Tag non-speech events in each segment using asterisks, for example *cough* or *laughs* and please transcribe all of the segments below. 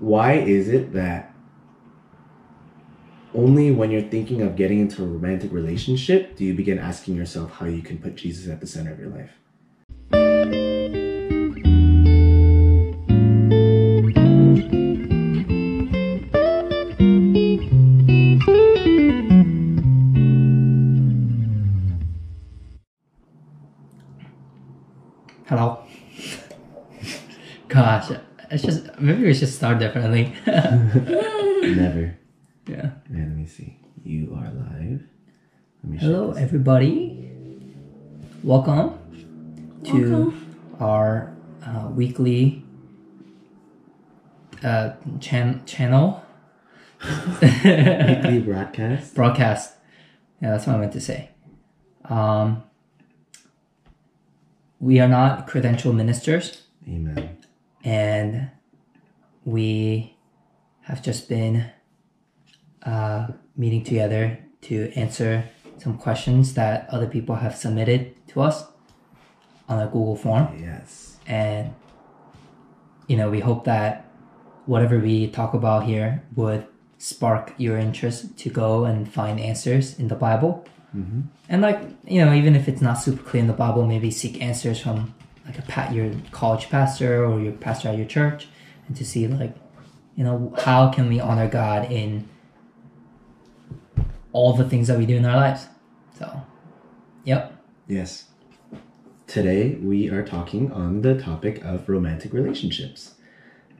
why is it that only when you're thinking of getting into a romantic relationship do you begin asking yourself how you can put Jesus at the center of your life? Maybe we should start differently. *laughs* Never. yeah. And let me see. You are live. Let me Hello, everybody. Welcome to our uh, weekly uh, chan- channel *laughs* weekly broadcast. broadcast. Yeah, that's what I meant to say. Um, we are not credential ministers. Amen. and we have just been uh, meeting together to answer some questions that other people have submitted to us on a Google form. Yes. And, you know, we hope that whatever we talk about here would spark your interest to go and find answers in the Bible. Mm-hmm. And, like, you know, even if it's not super clear in the Bible, maybe seek answers from like a pat your college pastor or your pastor at your church and to see like you know how can we honor god in all the things that we do in our lives so yep Yes. Today we are talking on the topic of romantic relationships.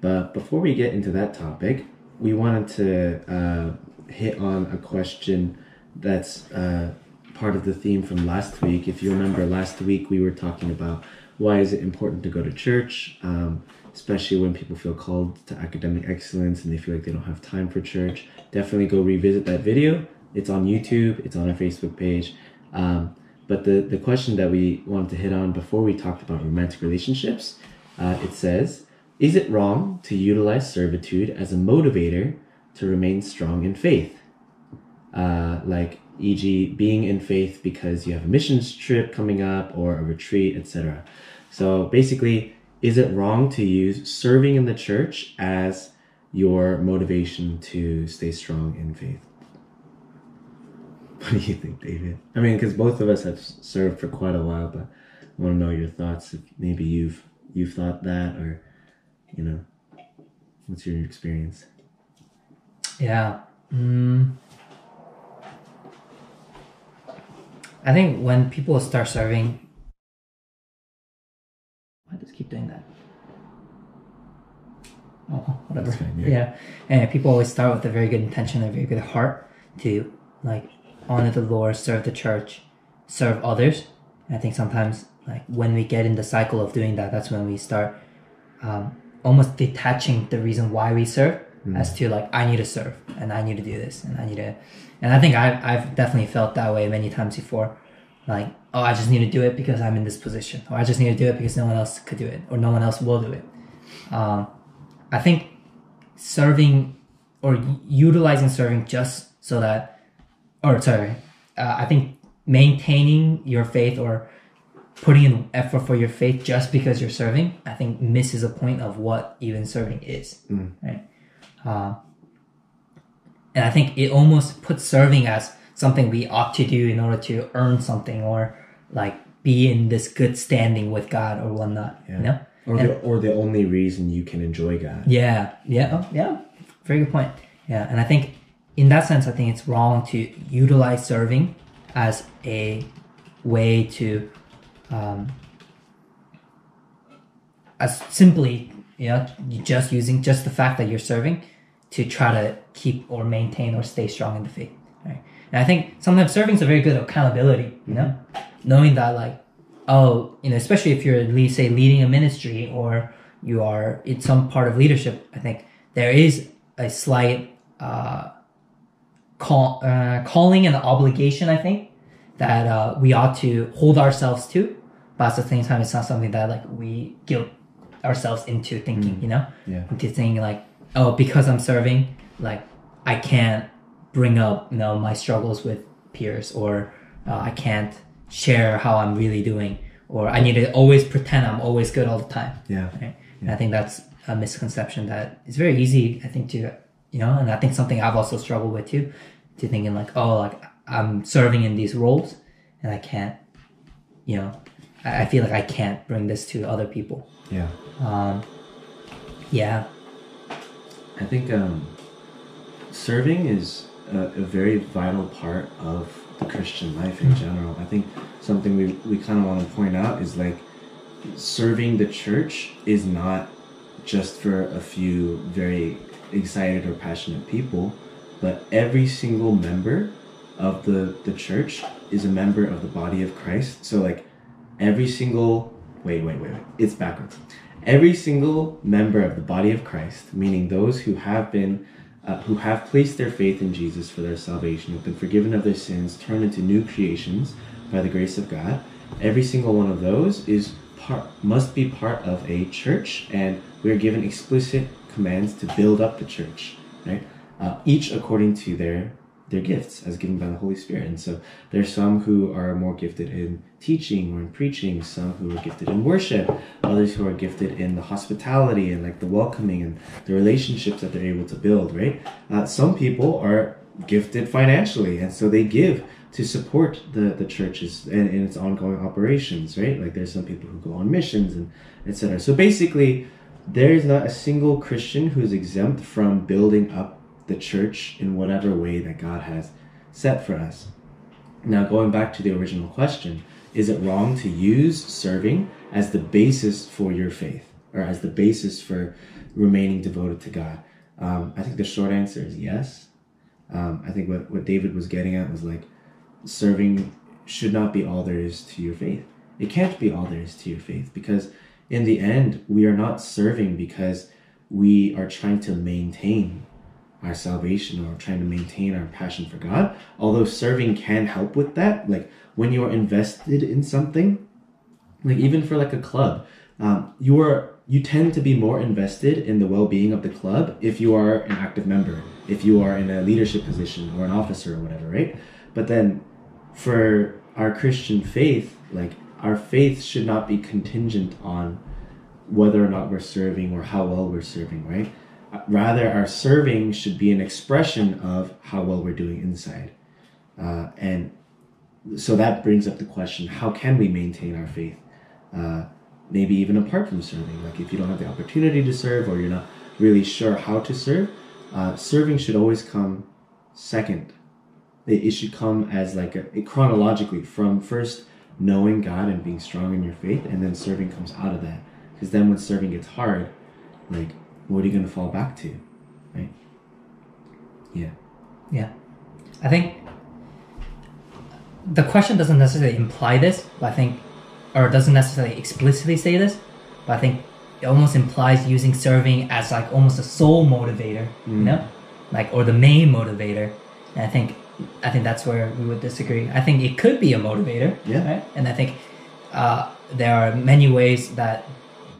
But before we get into that topic, we wanted to uh, hit on a question that's uh, part of the theme from last week. If you remember, last week we were talking about why is it important to go to church, um, especially when people feel called to academic excellence and they feel like they don't have time for church. Definitely go revisit that video. It's on YouTube. It's on our Facebook page. Um, but the, the question that we wanted to hit on before we talked about romantic relationships, uh, it says, is it wrong to utilize servitude as a motivator to remain strong in faith? Uh, like, e.g., being in faith because you have a missions trip coming up or a retreat, etc. So basically, is it wrong to use serving in the church as your motivation to stay strong in faith? What do you think, David? I mean, because both of us have served for quite a while, but I want to know your thoughts. If maybe you've you've thought that, or you know, what's your experience? yeah mm. i think when people start serving why does it keep doing that oh whatever. fine, yeah. yeah. And people always start with a very good intention a very good heart to like honor the lord serve the church serve others. And i think sometimes like when we get in the cycle of doing that that's when we start um, almost detaching the reason why we serve as to like i need to serve and i need to do this and i need to and i think I've, I've definitely felt that way many times before. Like oh i just need to do it because i'm in this position or i just need to do it because no one else could do it or no one else will do it. Um, i think serving or utilizing serving just so that or sorry uh, i think maintaining your faith or putting in effort for your faith just because you're serving i think misses a point of what even serving is right? Uh, and i think it almost puts serving as something we ought to do in order to earn something or like be in this good standing with god or whatnot you know Or the or the only reason you can enjoy God. yeah, yeah, oh, yeah. Very good point. Yeah, and I think in that sense, I think it's wrong to utilize serving as a way to, um, as simply, you know, just using just the fact that you're serving to try to keep or maintain or stay strong in the faith. Right? And I think sometimes serving is a very good accountability. You know, knowing that like oh, you know, especially if you're, le- say, leading a ministry or you are in some part of leadership, I think there is a slight uh, call, uh, calling and obligation, I think, that uh, we ought to hold ourselves to. But at the same time, it's not something that like we guilt ourselves into thinking, you know, Yeah. into thinking like, oh, because I'm serving, like I can't bring up, you know, my struggles with peers, or uh, I can't share how I'm really doing, or I need to always pretend I'm always good all the time. Yeah. Right? And I think that's a misconception that it's very easy, I think, to you know, and I think something I've also struggled with too, to thinking like, oh, like I'm serving in these roles, and I can't, you know, I, I feel like I can't bring this to other people. Yeah. Um, yeah, I think um, serving is a, a very vital part of the Christian life in hmm. general. I think something we, we kind of want to point out is like serving the church is not just for a few very excited or passionate people, but every single member of the, the church is a member of the body of Christ. So, like, every single, wait, wait, wait, wait, it's backwards. Every single member of the body of Christ, meaning those who have been, uh, who have placed their faith in Jesus for their salvation, who have been forgiven of their sins, turned into new creations by the grace of God, every single one of those is part, must be part of a church, and we are given explicit commands to build up the church, right? Uh, each according to their their gifts as given by the Holy Spirit. And so there's some who are more gifted in teaching or in preaching, some who are gifted in worship, others who are gifted in the hospitality and like the welcoming and the relationships that they're able to build, right? Uh, some people are gifted financially, and so they give to support the, the churches and, and its ongoing operations, right? Like there's some people who go on missions and etc. So basically, there is not a single Christian who is exempt from building up the church in whatever way that God has set for us. Now, going back to the original question, is it wrong to use serving as the basis for your faith or as the basis for remaining devoted to God? Um, I think the short answer is yes. Um, I think what, what David was getting at was like serving should not be all there is to your faith. It can't be all there is to your faith because in the end, we are not serving because we are trying to maintain our salvation or trying to maintain our passion for God. Although serving can help with that, like when you are invested in something, like even for like a club, um, you are you tend to be more invested in the well-being of the club if you are an active member, if you are in a leadership position or an officer or whatever, right? But then for our Christian faith, like our faith should not be contingent on whether or not we're serving or how well we're serving, right? Rather our serving should be an expression of how well we're doing inside. Uh, and so that brings up the question how can we maintain our faith? Uh, maybe even apart from serving like if you don't have the opportunity to serve or you're not really sure how to serve uh, serving should always come second. It, it should come as like a, a chronologically from first knowing god and being strong in your faith and then serving comes out of that. Because then when serving gets hard like what are you going to fall back to? Right? Yeah. Yeah. I think the question doesn't necessarily imply this, but I think, or doesn't necessarily explicitly say this, but I think it almost implies using serving as like almost a sole motivator, mm. you know, like or the main motivator. And I think, I think that's where we would disagree. I think it could be a motivator, yeah. Right? And I think uh, there are many ways that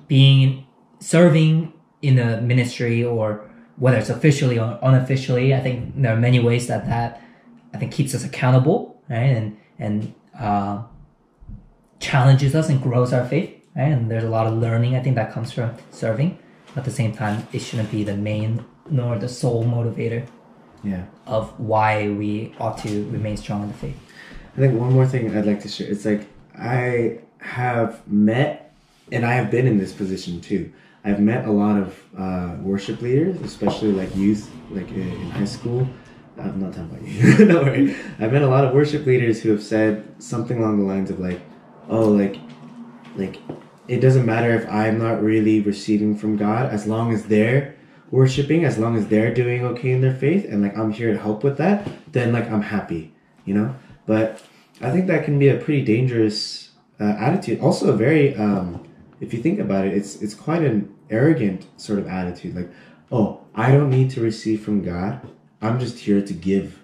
being serving in a ministry or whether it's officially or unofficially. I think there are many ways that that I think keeps us accountable, right? And and uh, challenges us and grows our faith, right? And there's a lot of learning I think that comes from serving. At the same time, it shouldn't be the main nor the sole motivator. Yeah. Of why we ought to remain strong in the faith. I think one more thing I'd like to share. It's like I have met, and I have been in this position too I've met a lot of uh, worship leaders, especially like youth, like in high school. I'm not talking about you. *laughs* Don't worry. I've met a lot of worship leaders who have said something along the lines of like, "Oh, like, like, it doesn't matter if I'm not really receiving from God, as long as they're worshiping, as long as they're doing okay in their faith, and like I'm here to help with that, then like I'm happy, you know." But I think that can be a pretty dangerous uh, attitude. Also, a very, um, if you think about it, it's it's quite an arrogant sort of attitude like oh i don't need to receive from god. I'm just here to give.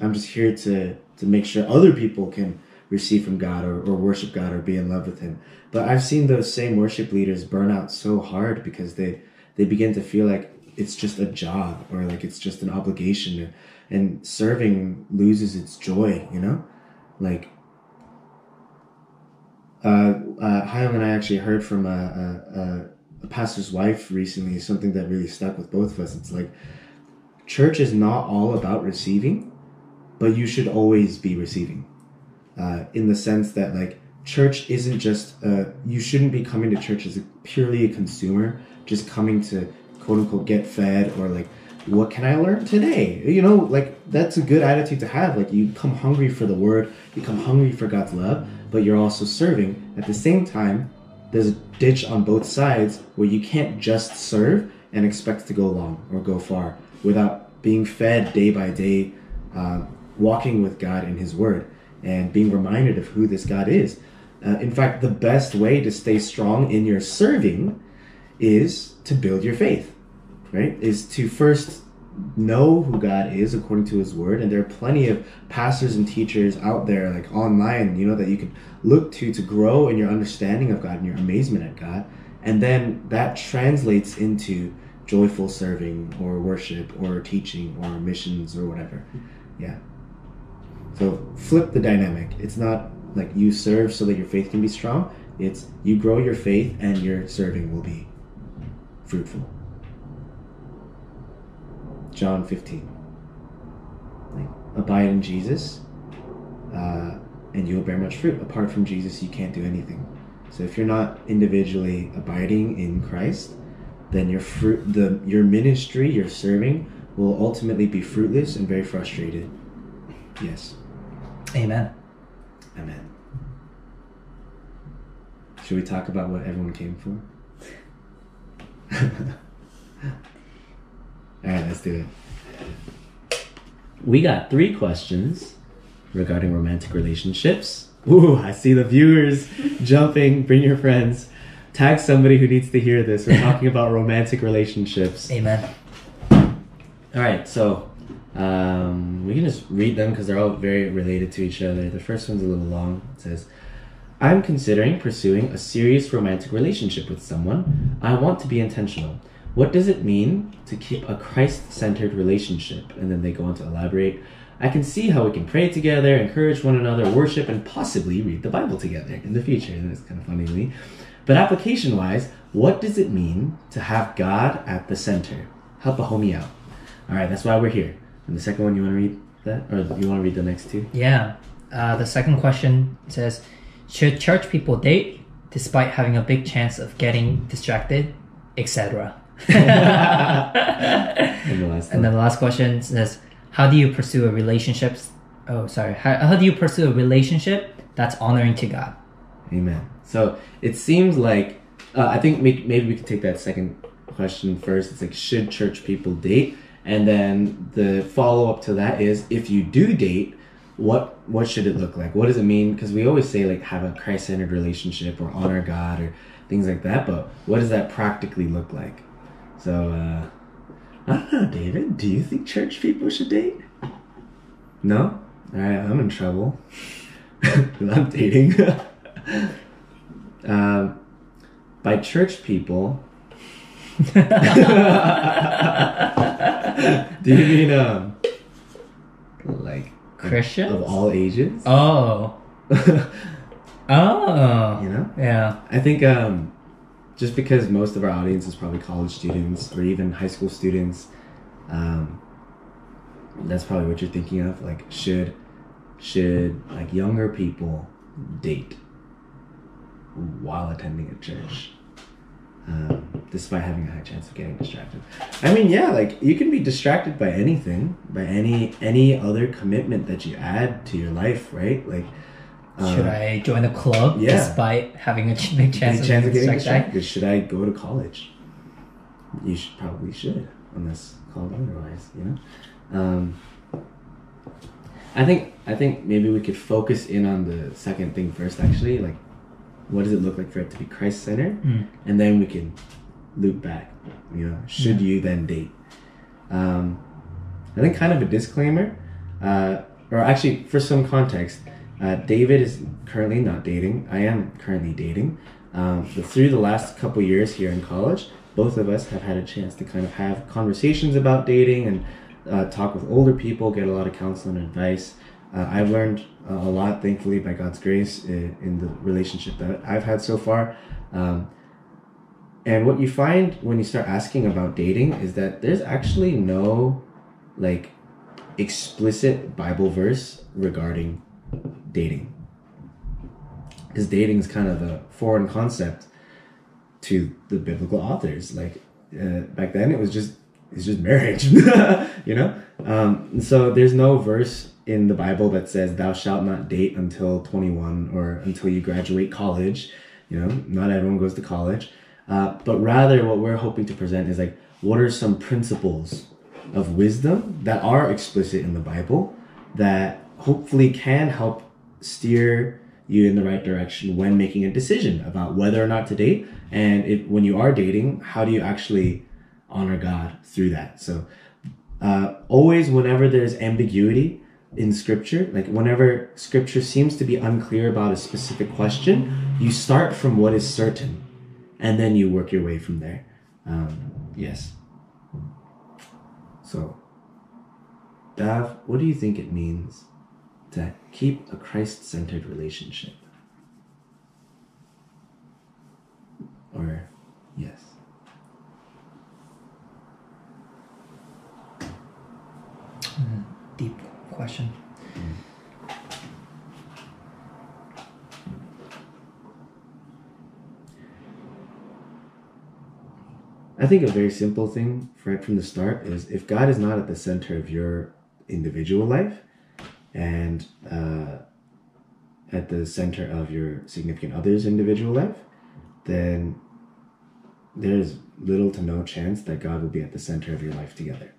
I'm just here to to make sure other people can receive from god or, or worship god or be in love with him. But i've seen those same worship leaders burn out so hard because they they begin to feel like it's just a job or like it's just an obligation. And, serving loses its joy you know? Like uh, uh, Hyung and I actually heard from a, a a pastor's wife recently, something that really stuck with both of us. It's like church is not all about receiving, but you should always be receiving. Uh, in the sense that like church isn't just uh, you shouldn't be coming to church as a, purely a consumer, just coming to quote unquote get fed or like what can I learn today? You know, like that's a good attitude to have. Like you come hungry for the word, you come hungry for God's love, but you're also serving. At the same time, there's a ditch on both sides where you can't just serve and expect to go long or go far without being fed day by day, uh, walking with God in His Word and being reminded of who this God is. Uh, in fact, the best way to stay strong in your serving is to build your faith, right? Is to first know who God is according to his word. And there are plenty of pastors and teachers out there, like online, you know, that you can look to to grow in your understanding of God and your amazement at God. And then that translates into joyful serving or worship or teaching or missions or whatever. Yeah. So flip the dynamic. It's not like you serve so that your faith can be strong. It's you grow your faith and your serving will be fruitful. John 15. Like, abide in Jesus, uh, and you will bear much fruit. Apart from Jesus, you can't do anything. So if you're not individually abiding in Christ, then your fruit, the your ministry, your serving, will ultimately be fruitless and very frustrated. Yes. Amen. Amen. Should we talk about what everyone came for? *laughs* All right, let's do it. We got three questions regarding romantic relationships. Ooh, I see the viewers *laughs* jumping. Bring your friends. Tag somebody who needs to hear this. We're talking about romantic relationships. Amen. All right, so um, we can just read them because they're all very related to each other. The first one's a little long. It says, I'm considering pursuing a serious romantic relationship with someone. I want to be intentional. What does it mean to keep a Christ centered relationship? And then they go on to elaborate. I can see how we can pray together, encourage one another, worship, and possibly read the Bible together in the future. And it's kind of funny to me. But application wise, what does it mean to have God at the center? Help a homie out. All right, that's why we're here. And the second one, you want to read that? Or you want to read the next two? Yeah. Uh, the second question says Should church people date despite having a big chance of getting distracted, etc.? *laughs* And the last And then the last question says, "How do you pursue a relationship? Oh, sorry. How, how do you pursue a relationship that's honoring to God?" Amen. So it seems like uh, I think may- maybe we could take that second question first. It's like should church people date, and then the follow up to that is if you do date, what what should it look like? What does it mean? Because we always say like have a Christ centered relationship or honor God or things like that, but what does that practically look like? So uh, I don't know, David. Do you think church people should date? No. All right, I'm in trouble. *laughs* I'm dating. *laughs* um, by church people. *laughs* Do you mean um, like Christians? of all ages? Oh. Oh. you know, Yeah. I think um, just because most of our audience is probably college students or even high school students, um, that's probably what you're thinking of. Like, should should like younger people date while attending a church, um, despite having a high chance of getting distracted? I mean, yeah, like you can be distracted by anything, by any any other commitment that you add to your life, right? Like. Should uh, I join a club yeah. despite having a ch- big chance, chance of getting distracted. Should I go to college? You should probably should, unless called otherwise. You know. Um, I think I think maybe we could focus in on the second thing first. Actually, like, what does it look like for it to be Christ centered, Mm. and then we can loop back. You know, should Yeah. you then date? Um, I think kind of a disclaimer, uh, or actually for some context. Uh, David is currently not dating. I am currently dating. Um, but through the last couple years here in college, both of us have had a chance to kind of have conversations about dating and uh, talk with older people, get a lot of counsel and advice. Uh, I've learned a lot, thankfully, by God's grace, in, in the relationship that I've had so far. Um, And what you find when you start asking about dating is that there's actually no like explicit Bible verse regarding dating. Because dating is kind of a foreign concept to the biblical authors. Like uh, back then, it was just it's just marriage, *laughs* you know. Um, so there's no verse in the Bible that says thou shalt not date until 21 or until you graduate college. You know, not everyone goes to college, uh, but rather what we're hoping to present is like what are some principles of wisdom that are explicit in the Bible that hopefully can help steer you in the right direction when making a decision about whether or not to date. And when you are dating how do you actually honor god through that? So uh, always whenever there's ambiguity in scripture like whenever scripture seems to be unclear about a specific question you start from what is certain and then you work your way from there. Um, yes. So dav what do you think it means to keep a christ-centered relationship or yes Deep question. I think a very simple thing right from the start is if God is not at the center of your individual life and uh, at the center of your significant other's individual life, then there's little to no chance that God will be at the center of your life together.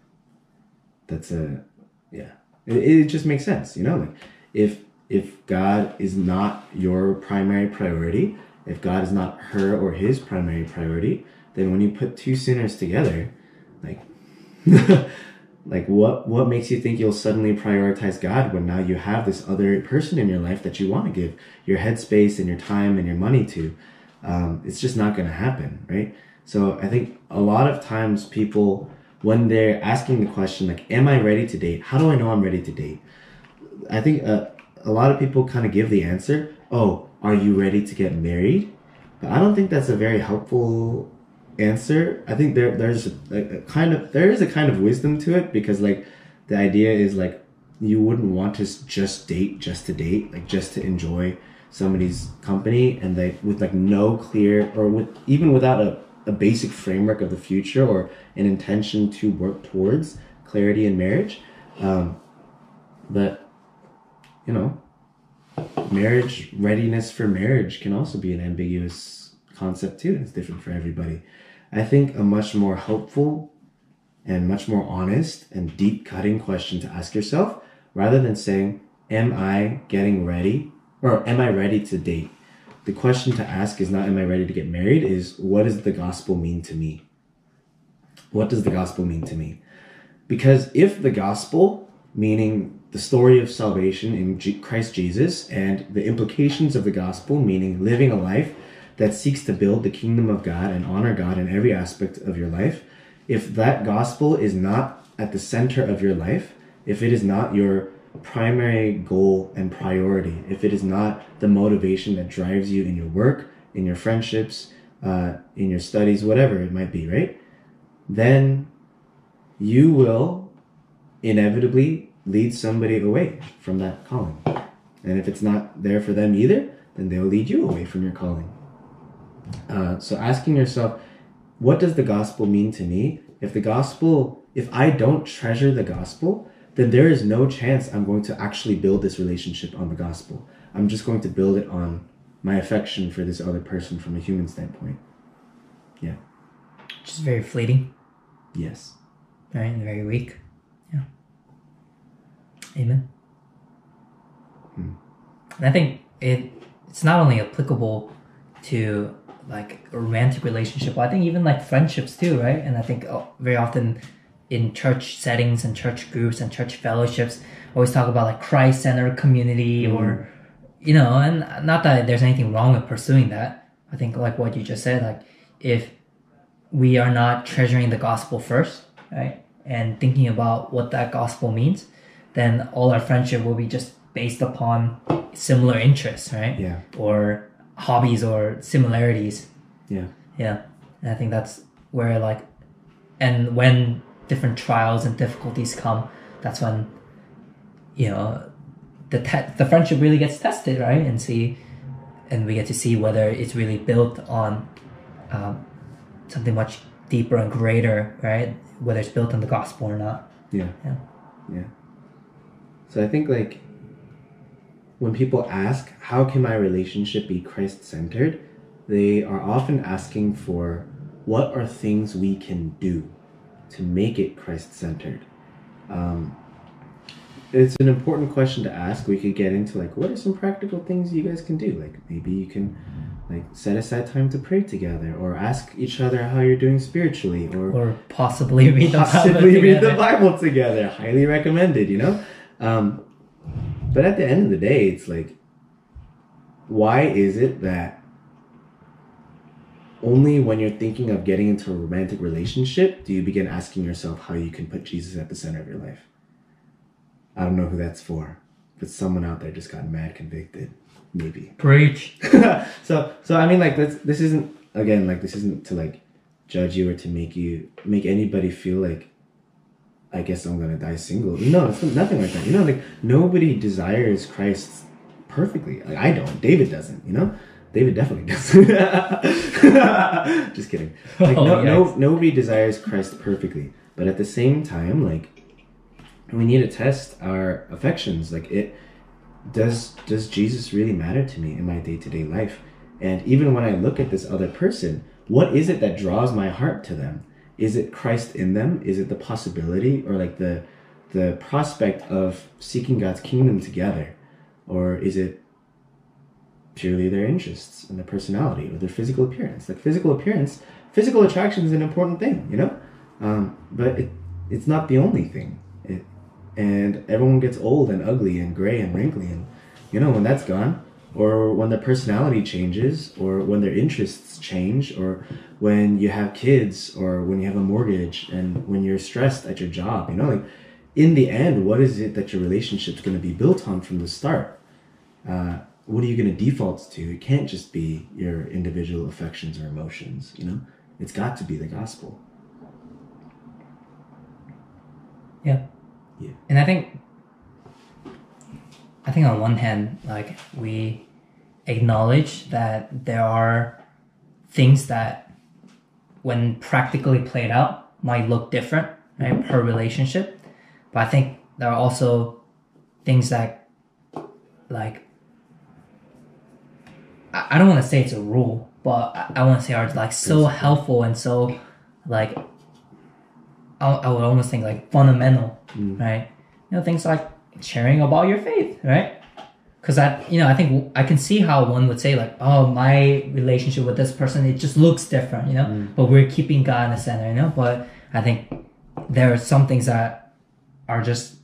That's a, yeah, it, it just makes sense, you know. Like if if God is not your primary priority, if God is not her or his primary priority, then when you put two sinners together, like *laughs* like what what makes you think you'll suddenly prioritize God when now you have this other person in your life that you want to give your headspace and your time and your money to? Um, it's just not going to happen, right? So I think a lot of times people when they're asking the question like, "Am I ready to date? How do I know I'm ready to date?" I think uh, a lot of people kind of give the answer, "Oh, are you ready to get married?" But I don't think that's a very helpful answer. I think there there's a, a kind of there is a kind of wisdom to it because like the idea is like you wouldn't want to just date just to date, like just to enjoy somebody's company and like with like no clear or with even without a, a basic framework of the future or an intention to work towards clarity in marriage. Um, but you know, marriage readiness for marriage can also be an ambiguous concept too. It's different for everybody. I think a much more helpful and much more honest and deep cutting question to ask yourself rather than saying, Am I getting ready or am I ready to date? The question to ask is not, Am I ready to get married? is, What does the gospel mean to me? What does the gospel mean to me? Because if the gospel, meaning the story of salvation in Christ Jesus, and the implications of the gospel, meaning living a life that seeks to build the kingdom of God and honor God in every aspect of your life, if that gospel is not at the center of your life, if it is not your primary goal and priority, if it is not the motivation that drives you in your work, in your friendships, uh, in your studies, whatever it might be, right? Then you will inevitably lead somebody away from that calling. And if it's not there for them either, then they'll lead you away from your calling. Uh, so asking yourself, what does the gospel mean to me? If the gospel, if I don't treasure the gospel, then there is no chance I'm going to actually build this relationship on the gospel. I'm just going to build it on my affection for this other person from a human standpoint. Yeah. Just very fleeting, Yes. right? And very weak. Yeah. Amen. Hmm. And I think it it's not only applicable to like a romantic relationship, but I think even like friendships too, right? And I think uh, very often in church settings and church groups and church fellowships, always talk about like Christ-centered community or you know, and not that there's anything wrong with pursuing that. I think like what you just said, like if we are not treasuring the gospel first, right? And thinking about what that gospel means, then all our friendship will be just based upon similar interests, right? Yeah. Or hobbies or similarities. Yeah. Yeah. And I think that's where like, and when different trials and difficulties come, that's when, you know, the te- the friendship really gets tested, right? And see, and we get to see whether it's really built on um, something much deeper and greater, right? Whether it's built on the gospel or not. Yeah. Yeah. Yeah. So I think like when people ask, how can my relationship be Christ centered? They are often asking for what are things we can do to make it Christ centered. Um, it's an important question to ask. We could get into like, what are some practical things you guys can do? Like maybe you can like set aside time to pray together, or ask each other how you're doing spiritually, or Or possibly read the Bible possibly read the together. Bible together. Highly recommended, you know? Um, but at the end of the day, it's like, why is it that only when you're thinking of getting into a romantic relationship do you begin asking yourself how you can put Jesus at the center of your life? I don't know who that's for, but someone out there just got mad convicted. Maybe. Preach. *laughs* so so I mean like this this isn't again like this isn't to like judge you or to make you make anybody feel like I guess I'm gonna die single. No, it's nothing like that. You know, like nobody desires Christ perfectly. Like I don't. David doesn't. You know, David definitely *laughs* doesn't. *laughs* Just kidding. Like Oh, no, no, nobody desires Christ perfectly. But at the same time, like we need to test our affections. Like it does does Jesus really matter to me in my day-to-day life? And even when I look at this other person, what is it that draws my heart to them? Is it Christ in them? Is it the possibility or like the the prospect of seeking God's kingdom together? Or is it purely their interests and their personality or their physical appearance? Like physical appearance, physical attraction is an important thing, you know? Um, but it, it's not the only thing. It, and everyone gets old and ugly and gray and wrinkly and you know when that's gone or when their personality changes or when their interests change or when you have kids or when you have a mortgage and when you're stressed at your job you know like in the end what is it that your relationship's going to be built on from the start uh, what are you going to default to it can't just be your individual affections or emotions you know it's got to be the gospel Yeah. Yeah. And I think I think on one hand, like we acknowledge that there are things that when practically played out might look different, right, per relationship. But I think there are also things that like I, I don't want to say it's a rule, but I, I want to say are like so helpful and so like I, I would almost think like fundamental, Mm. right? You know, things like sharing about your faith, right? Because I, you know, I think I can see how one would say like, oh, my relationship with this person, it just looks different, you know. Mm. But we're keeping God in the center, you know. But I think there are some things that are just,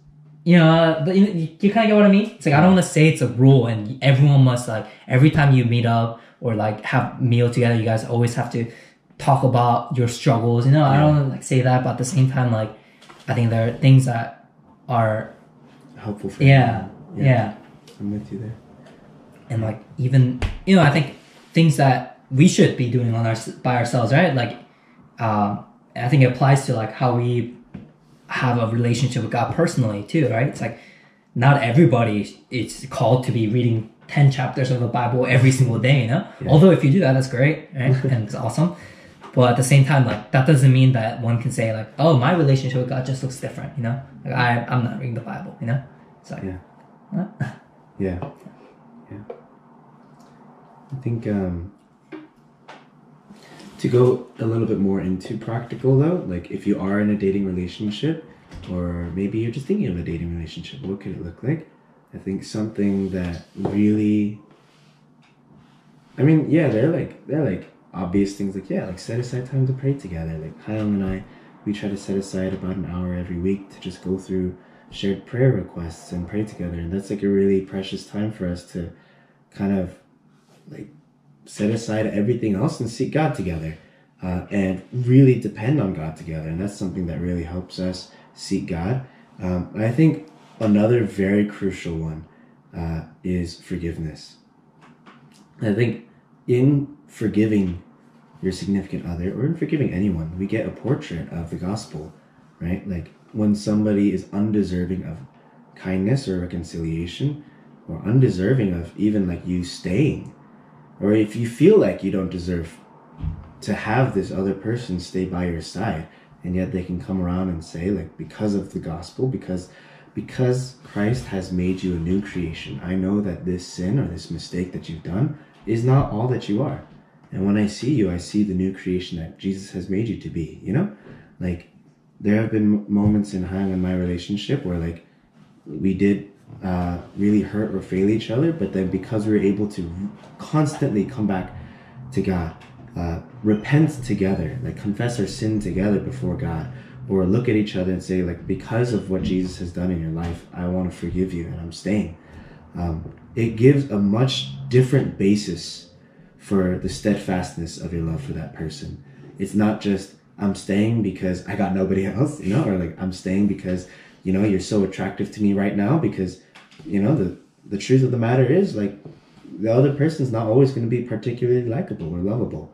you know, but you, you kind of get what I mean. It's like I don't want to say it's a rule and everyone must like every time you meet up or like have meal together, you guys always have to talk about your struggles. You know, I don't like say that, but at the same time, like I think there are things that are helpful for yeah, you. yeah, i'm with you there and like even you know I think things that we should be doing on our by ourselves, right? Like, um, I think it applies to like how we have a relationship with God personally too, right? It's like not everybody is called to be reading ten chapters of the Bible every single day, you know. Yeah. Although if you do that, that's great, right? *laughs* and it's awesome. But at the same time, like that doesn't mean that one can say like, "Oh, my relationship with God just looks different," you know. Like I, I'm not reading the Bible, you know. It's like, Yeah. huh? *laughs* Yeah. Yeah. I think um, to go a little bit more into practical though, like if you are in a dating relationship or maybe you're just thinking of a dating relationship, what could it look like? I think something that really I mean, yeah, they're like they're like obvious things like yeah, like set aside time to pray together. Like Kyle and I, we try to set aside about an hour every week to just go through shared prayer requests and pray together, and that's like a really precious time for us to kind of like set aside everything else and seek God together, uh, and really depend on God together, and that's something that really helps us seek God. Um, I think another very crucial one uh, is forgiveness. I think in forgiving your significant other or in forgiving anyone, we get a portrait of the gospel, right? Like when somebody is undeserving of kindness or reconciliation, or undeserving of even like you staying, or if you feel like you don't deserve to have this other person stay by your side, and yet they can come around and say like because of the gospel, because because Christ has made you a new creation, I know that this sin or this mistake that you've done is not all that you are. And when I see you, I see the new creation that Jesus has made you to be, you know? Like, there have been moments in Hang and my relationship where, like, we did uh, really hurt or fail each other, but then because we were able to constantly come back to God, uh, repent together, like confess our sin together before God, or look at each other and say, like, because of what Jesus has done in your life, I want to forgive you and I'm staying. Um, it gives a much different basis for the steadfastness of your love for that person. It's not just, I'm staying because I got nobody *laughs* else, you know, or like, I'm staying because, you know, you're so attractive to me right now because, you know, the, the truth of the matter is, like, the other person's not always going to be particularly likable or lovable.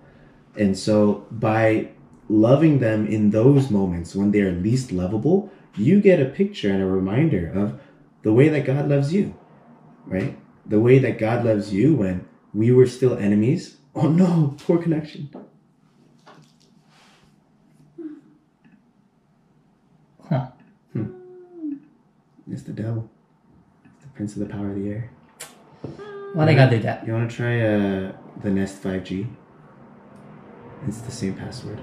And so by loving them in those moments when they're least lovable, you get a picture and a reminder of the way that God loves you, right? The way that God loves you when we were still enemies. Oh no, poor connection. Huh. It's the devil. It's the prince of the power of the air. Why they gotta do that? You want to try uh, the Nest 5G? It's the same password.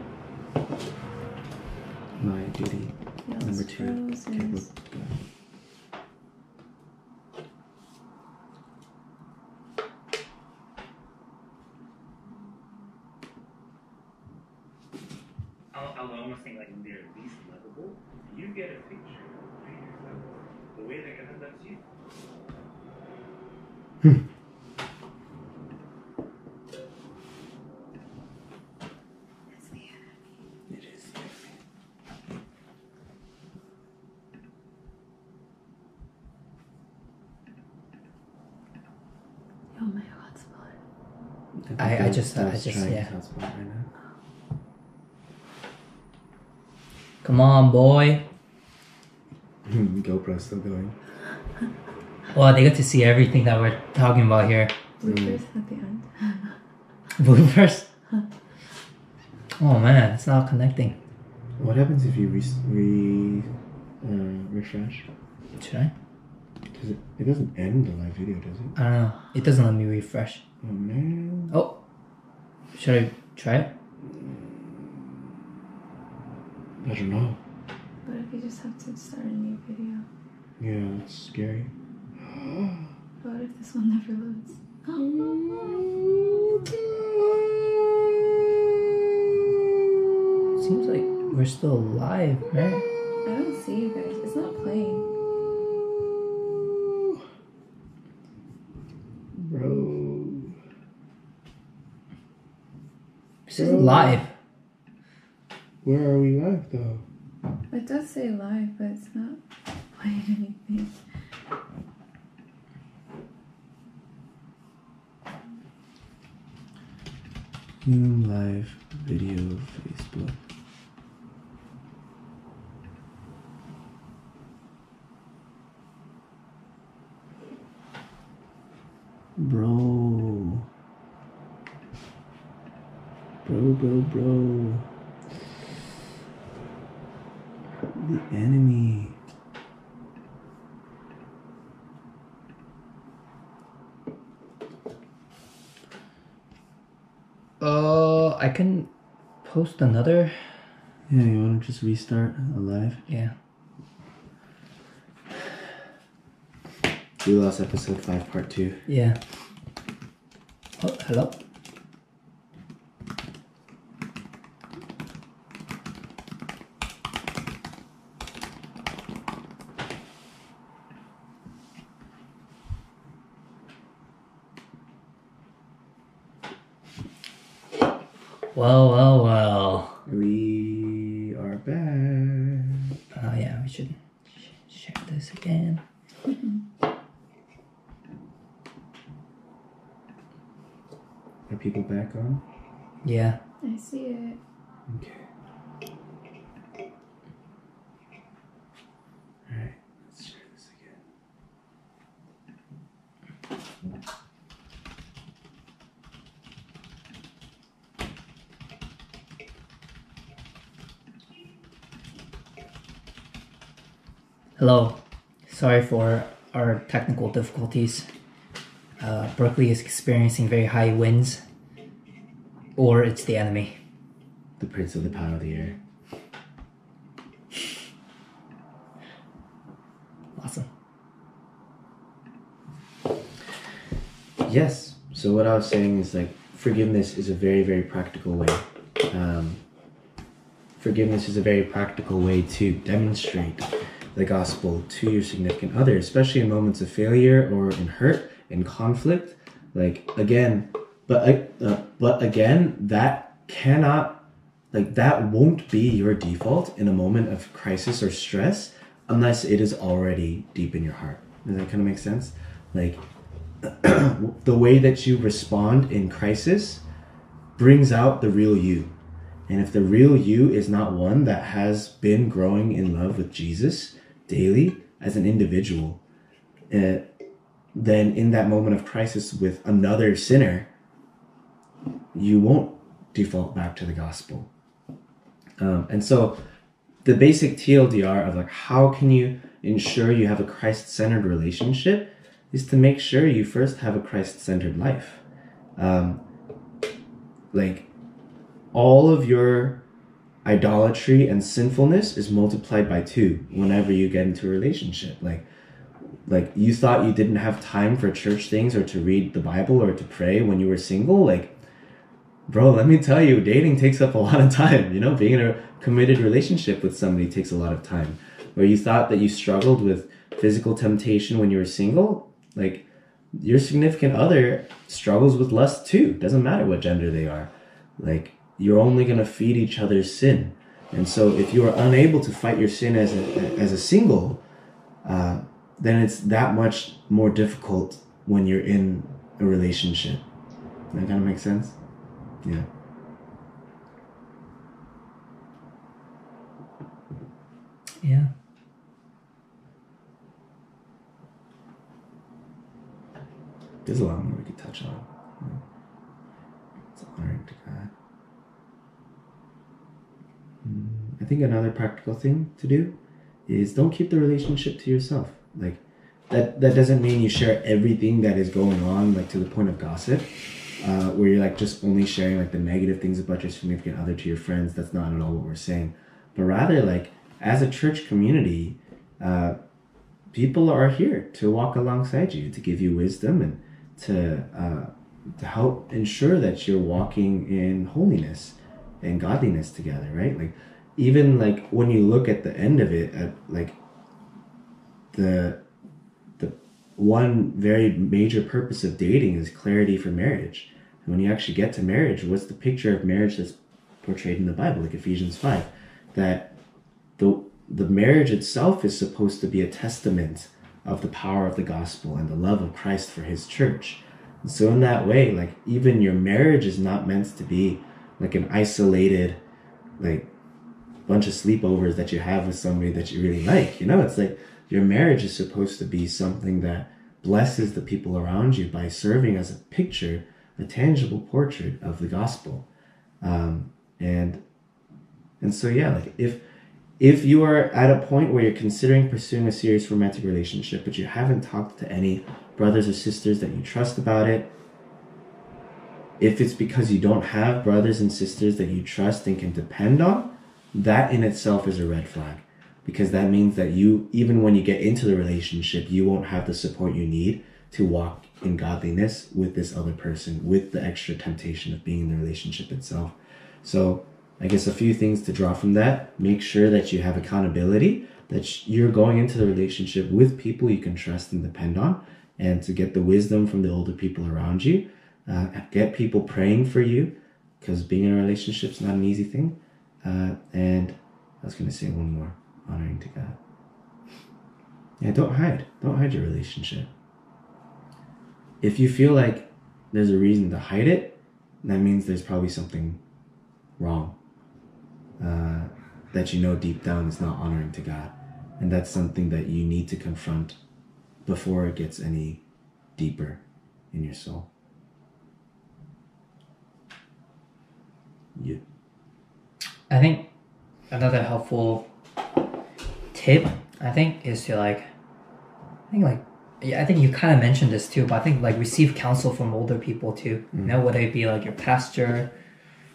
My duty. Number two. Okay, look. I'm almost saying like they're least lovable. You get a picture of yourself, the way that God loves you. It is. Oh my hotspot. I- I just- I just- yeah. right now. Come on, boy. *laughs* GoPro's still going. *laughs* Well, they get to see everything that we're talking about here. Bloopers at the end. *laughs* Bloopers. Oh man, it's not connecting. What happens if you re, re uh, refresh? Should I? Does it? It doesn't end the live video, does it? I don't know. It doesn't let me refresh. Oh man. Oh, should I try it? I don't know. But if you just have to start a new video? Yeah, it's scary. *gasps* What if this one never loads? Seems like we're still live, right? I don't see you guys. It's not playing. Bro. This is live. Where are we live though? It does say live, but it's not playing anything. Live video Facebook. Bro. Bro, bro, bro. The enemy. Uh, I can post another. Yeah, you want to just restart alive? Yeah. We lost episode 5, part 2. Yeah. Oh, hello. Well, well, well. We are back. Oh yeah, we should sh- share this again. Are people back on? Yeah. I see it. Okay. Alright, let's try this again. Hello. Sorry for our technical difficulties. Uh, Berkeley is experiencing very high winds, or it's the enemy. The Prince of the Power of the Air. Awesome. Yes. So what I was saying is like forgiveness is a very very practical way. Um, forgiveness is a very practical way to demonstrate the gospel to your significant other, especially in moments of failure or in hurt, in conflict. Like again, but uh, but again, that cannot like that won't be your default in a moment of crisis or stress unless it is already deep in your heart. Does that kind of make sense? Like *clears throat* the way that you respond in crisis brings out the real you. And if the real you is not one that has been growing in love with Jesus daily as an individual, uh, then in that moment of crisis with another sinner, you won't default back to the gospel. Um, and so the basic TLDR of like how can you ensure you have a Christ-centered relationship is to make sure you first have a Christ-centered life. Um, like all of your idolatry and sinfulness is multiplied by two whenever you get into a relationship. Like like you thought you didn't have time for church things or to read the Bible or to pray when you were single, like bro, let me tell you, dating takes up a *laughs* lot of time. You know, being in a committed relationship with somebody takes a lot of time. Where you thought that you struggled with physical temptation when you were single, like your significant other struggles with lust too. Doesn't matter what gender they are. Like you're only gonna feed each other's sin. And so if you are unable to fight your sin as a, as a single, uh, then it's that much more difficult when you're in a relationship. That kind of makes sense? Yeah. Yeah. There's a lot more we could touch on. It's honoring to God. Mm, I think another practical thing to do is don't keep the relationship to yourself. Like that that doesn't mean you share everything that is going on, like to the point of gossip, uh, where you're like just only sharing like the negative things about your significant other to your friends. That's not at all what we're saying. But rather, like as a church community, uh, people are here to walk alongside you, to give you wisdom and to uh, to help ensure that you're walking in holiness and godliness together, right? Like even like when you look at the end of it, at like the the one very major purpose of dating is clarity for marriage. And when you actually get to marriage, what's the picture of marriage that's portrayed in the Bible, like Ephesians five, that the the marriage itself is supposed to be a testament of the power of the gospel and the love of Christ for his church. And so in that way, like even your marriage is not meant to be like an isolated, like bunch of sleepovers that you have with somebody that you really like. You know, it's like your marriage is supposed to be something that blesses the people around you by serving as a picture, a tangible portrait of the gospel. Um, and and so yeah, like if if you are at a point where you're considering pursuing a serious romantic relationship, but you haven't talked to any brothers or sisters that you trust about it, if it's because you don't have brothers and sisters that you trust and can depend on, that in itself is a red flag. Because that means that you, even when you get into the relationship, you won't have the support you need to walk in godliness with this other person, with the extra temptation of being in the relationship itself. So, I guess a few things to draw from that. Make sure that you have accountability, that you're going into the relationship with people you can trust and depend on, and to get the wisdom from the older people around you. Uh, get people praying for you, because being in a relationship is not an easy thing. Uh, and I was going to say one more honoring to God. Yeah, don't hide. Don't hide your relationship. If you feel like there's a reason to hide it, that means there's probably something wrong. Uh, that you know deep down is not honoring to God. And that's something that you need to confront before it gets any deeper in your soul. You. I think another helpful tip, I think, is to like, I think like, yeah, I think you kind of mentioned this too, but I think like receive counsel from older people too. You mm. know, whether it be like your pastor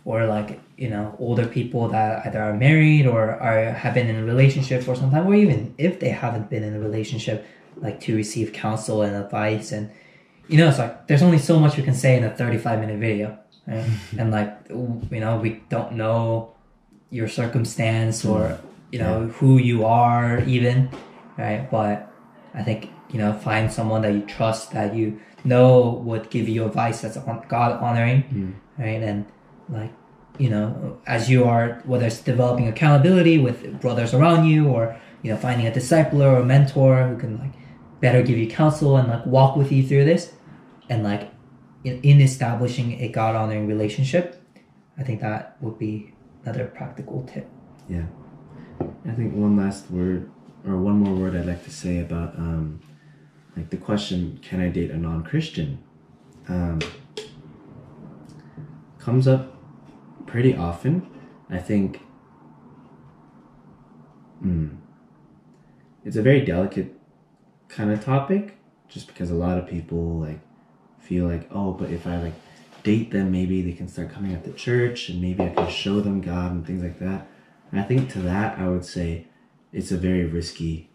or like you know older people that either are married or are have been in a relationship for some time, or even if they haven't been in a relationship, like to receive counsel and advice and you know it's like there's only so much we can say in a 35 minute video right? *laughs* And like you know we don't know your circumstance or mm. You know who you are even right? But i think you know find someone that you trust that you know would give you advice that's god honoring mm. right? And like you know as you are whether it's developing accountability with brothers around you or you know finding a discipler or a mentor who can like better give you counsel and like walk with you through this and like in, in establishing a god honoring relationship i think that would be another practical tip. Yeah. I think one last word or one more word I'd like to say about um, like the question, can I date a non-Christian? Um, comes up pretty often. I think mm, it's a very delicate kind of topic just because a lot of people like feel like, oh, but if I like date them, maybe they can start coming at the church and maybe I can show them God and things like that. And I think to that, I would say it's a very risky,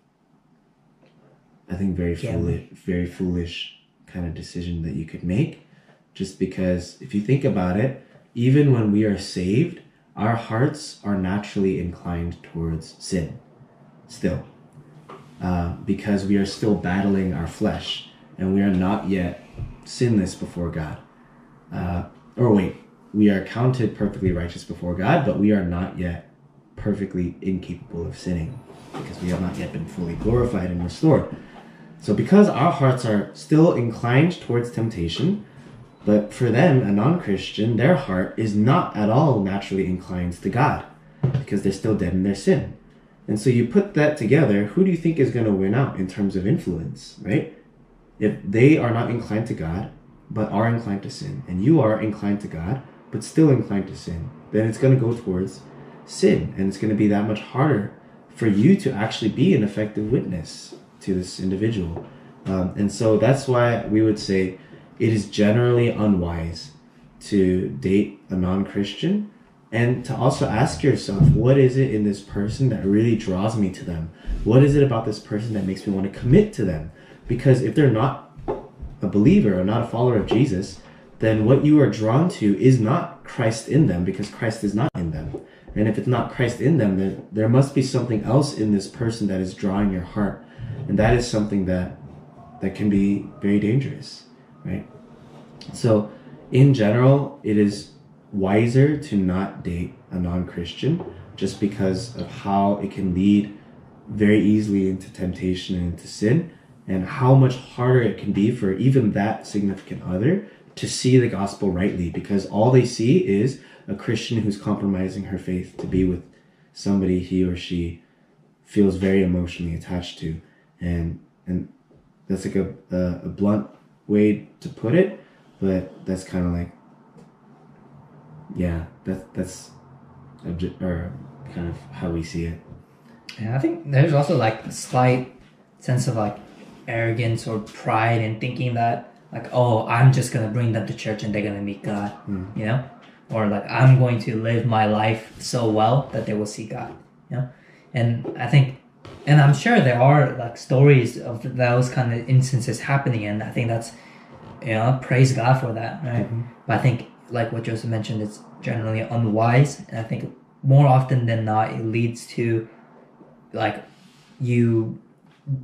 I think very Yeah. foolish, very foolish kind of decision that you could make. Just because if you think about it, even when we are saved, our hearts are naturally inclined towards sin still. Uh, because we are still battling our flesh and we are not yet sinless before God. Uh, or wait, we are counted perfectly righteous before God, but we are not yet perfectly incapable of sinning because we have not yet been fully glorified and restored. So, because our hearts are still inclined towards temptation, but for them, a non Christian, their heart is not at all naturally inclined to God because they're still dead in their sin. And so you put that together, who do you think is going to win out in terms of influence, right? If they are not inclined to God, but are inclined to sin, and you are inclined to God, but still inclined to sin, then it's going to go towards sin. And it's going to be that much harder for you to actually be an effective witness to this individual. Um, and so that's why we would say it is generally unwise to date a non Christian and to also ask yourself what is it in this person that really draws me to them what is it about this person that makes me want to commit to them because if they're not a believer or not a follower of jesus then what you are drawn to is not christ in them because christ is not and if it's not christ in them then there must be something else in this person that is drawing your heart. And that is something that that can be very dangerous right? So in general it is wiser to not date a non-Christian just because of how it can lead very easily into temptation and into sin and how much harder it can be for even that significant other to see the gospel rightly because all they see is a Christian who's compromising her faith to be with somebody he or she feels very emotionally attached to. And and that's like a, a, a blunt way to put it but that's kind of like yeah, that that's obje- or kind of how we see it. And I think there's also like a slight sense of like arrogance or pride in thinking that like, oh, I'm just gonna bring them to church and they're gonna meet God, hmm. you know, or like I'm going to live my life so well that they will see God, you know, and I think, and I'm sure there are like stories of those kind of instances happening, and I think that's, you know, praise God for that, right? Mm-hmm. But I think like what Joseph mentioned, it's generally unwise, and I think more often than not it leads to like you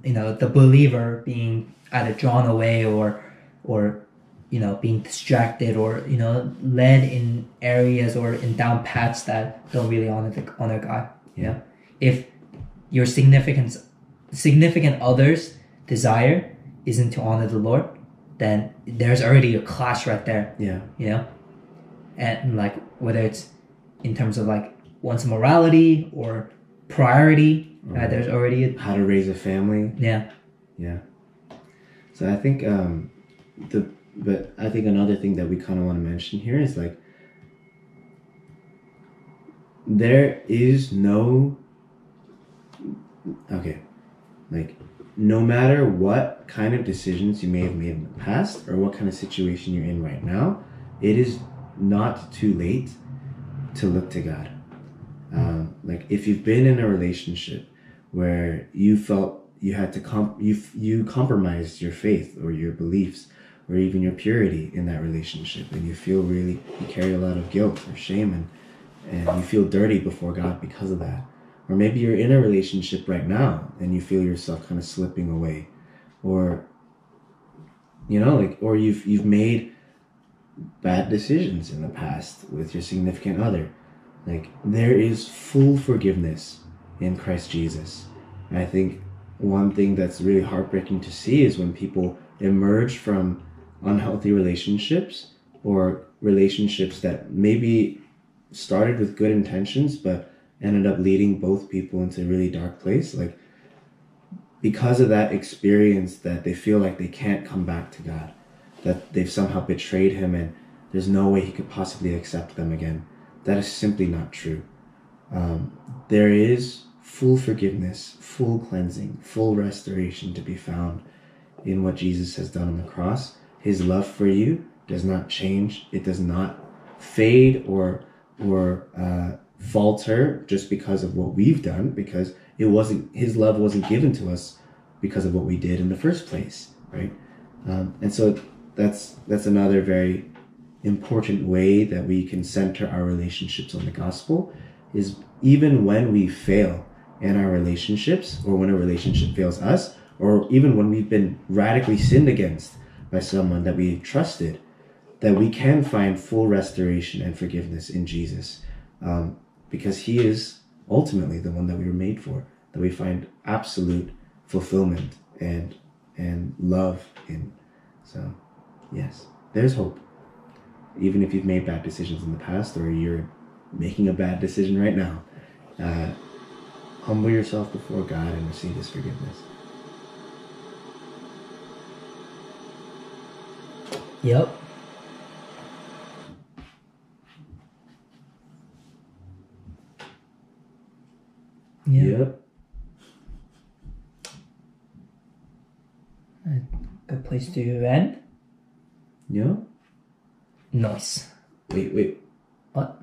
you know the believer being either drawn away or or you know being distracted or you know led in areas or in down paths that don't really honor the honor God you know if your significant significant others desire isn't to honor the Lord then there's already a clash right there Yeah, you know and like whether it's in terms of like one's morality or priority. Uh, there's already a, How to raise a family. yeah. Yeah. So I think um the but I think another thing that we kind of want to mention here is like there is no okay like no matter what kind of decisions you may have made in the past or what kind of situation you're in right now it is not too late to look to god. Um, like if you've been in a relationship where you felt you had to comp you you compromised your faith or your beliefs or even your purity in that relationship. And you feel really you carry a lot of guilt or shame and and you feel dirty before God because of that. Or maybe you're in a relationship right now and you feel yourself kind of slipping away. Or you know like or you've you've made bad decisions in the past with your significant other. Like there is full forgiveness in Christ Jesus. And I think one thing that's really heartbreaking to see is when people emerge from unhealthy relationships or relationships that maybe started with good intentions but ended up leading both people into a really dark place. Like because of that experience that they feel like they can't come back to God that they've somehow betrayed him and there's no way he could possibly accept them again. That is simply not true. Um, there is full forgiveness, full cleansing, full restoration to be found in what Jesus has done on the cross. His love for you does not change. It does not fade or or uh, falter just because of what we've done. Because it wasn't His love wasn't given to us because of what we did in the first place, right? Um, and so that's that's another very important way that we can center our relationships on the gospel is even when we fail in our relationships or when a relationship fails us or even when we've been radically sinned against by someone that we trusted that we can find full restoration and forgiveness in jesus um, because he is ultimately the one that we were made for that we find absolute fulfillment and and love in so yes there's hope even if you've made bad decisions in the past or you're making a bad decision right now uh, humble yourself before God and receive His forgiveness. Yep. Yeah. Yep. Good place to end. Yeah. Nice. Wait, wait. What?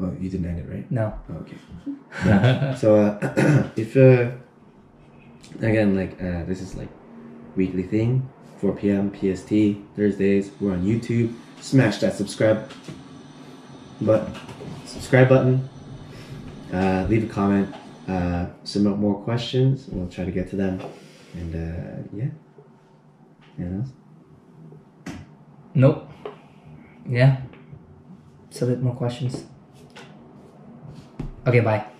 Oh, you didn't end it, right? No. Oh, okay. So, uh, *clears throat* if uh, again, like uh, this is like weekly thing, 4 p.m. PST Thursdays. We're on YouTube. Smash that subscribe button. Subscribe button. Uh, leave a comment. Uh, submit more questions. We'll try to get to them. And uh, yeah. Anything else? Nope. Yeah. Submit more questions. Okay, bye.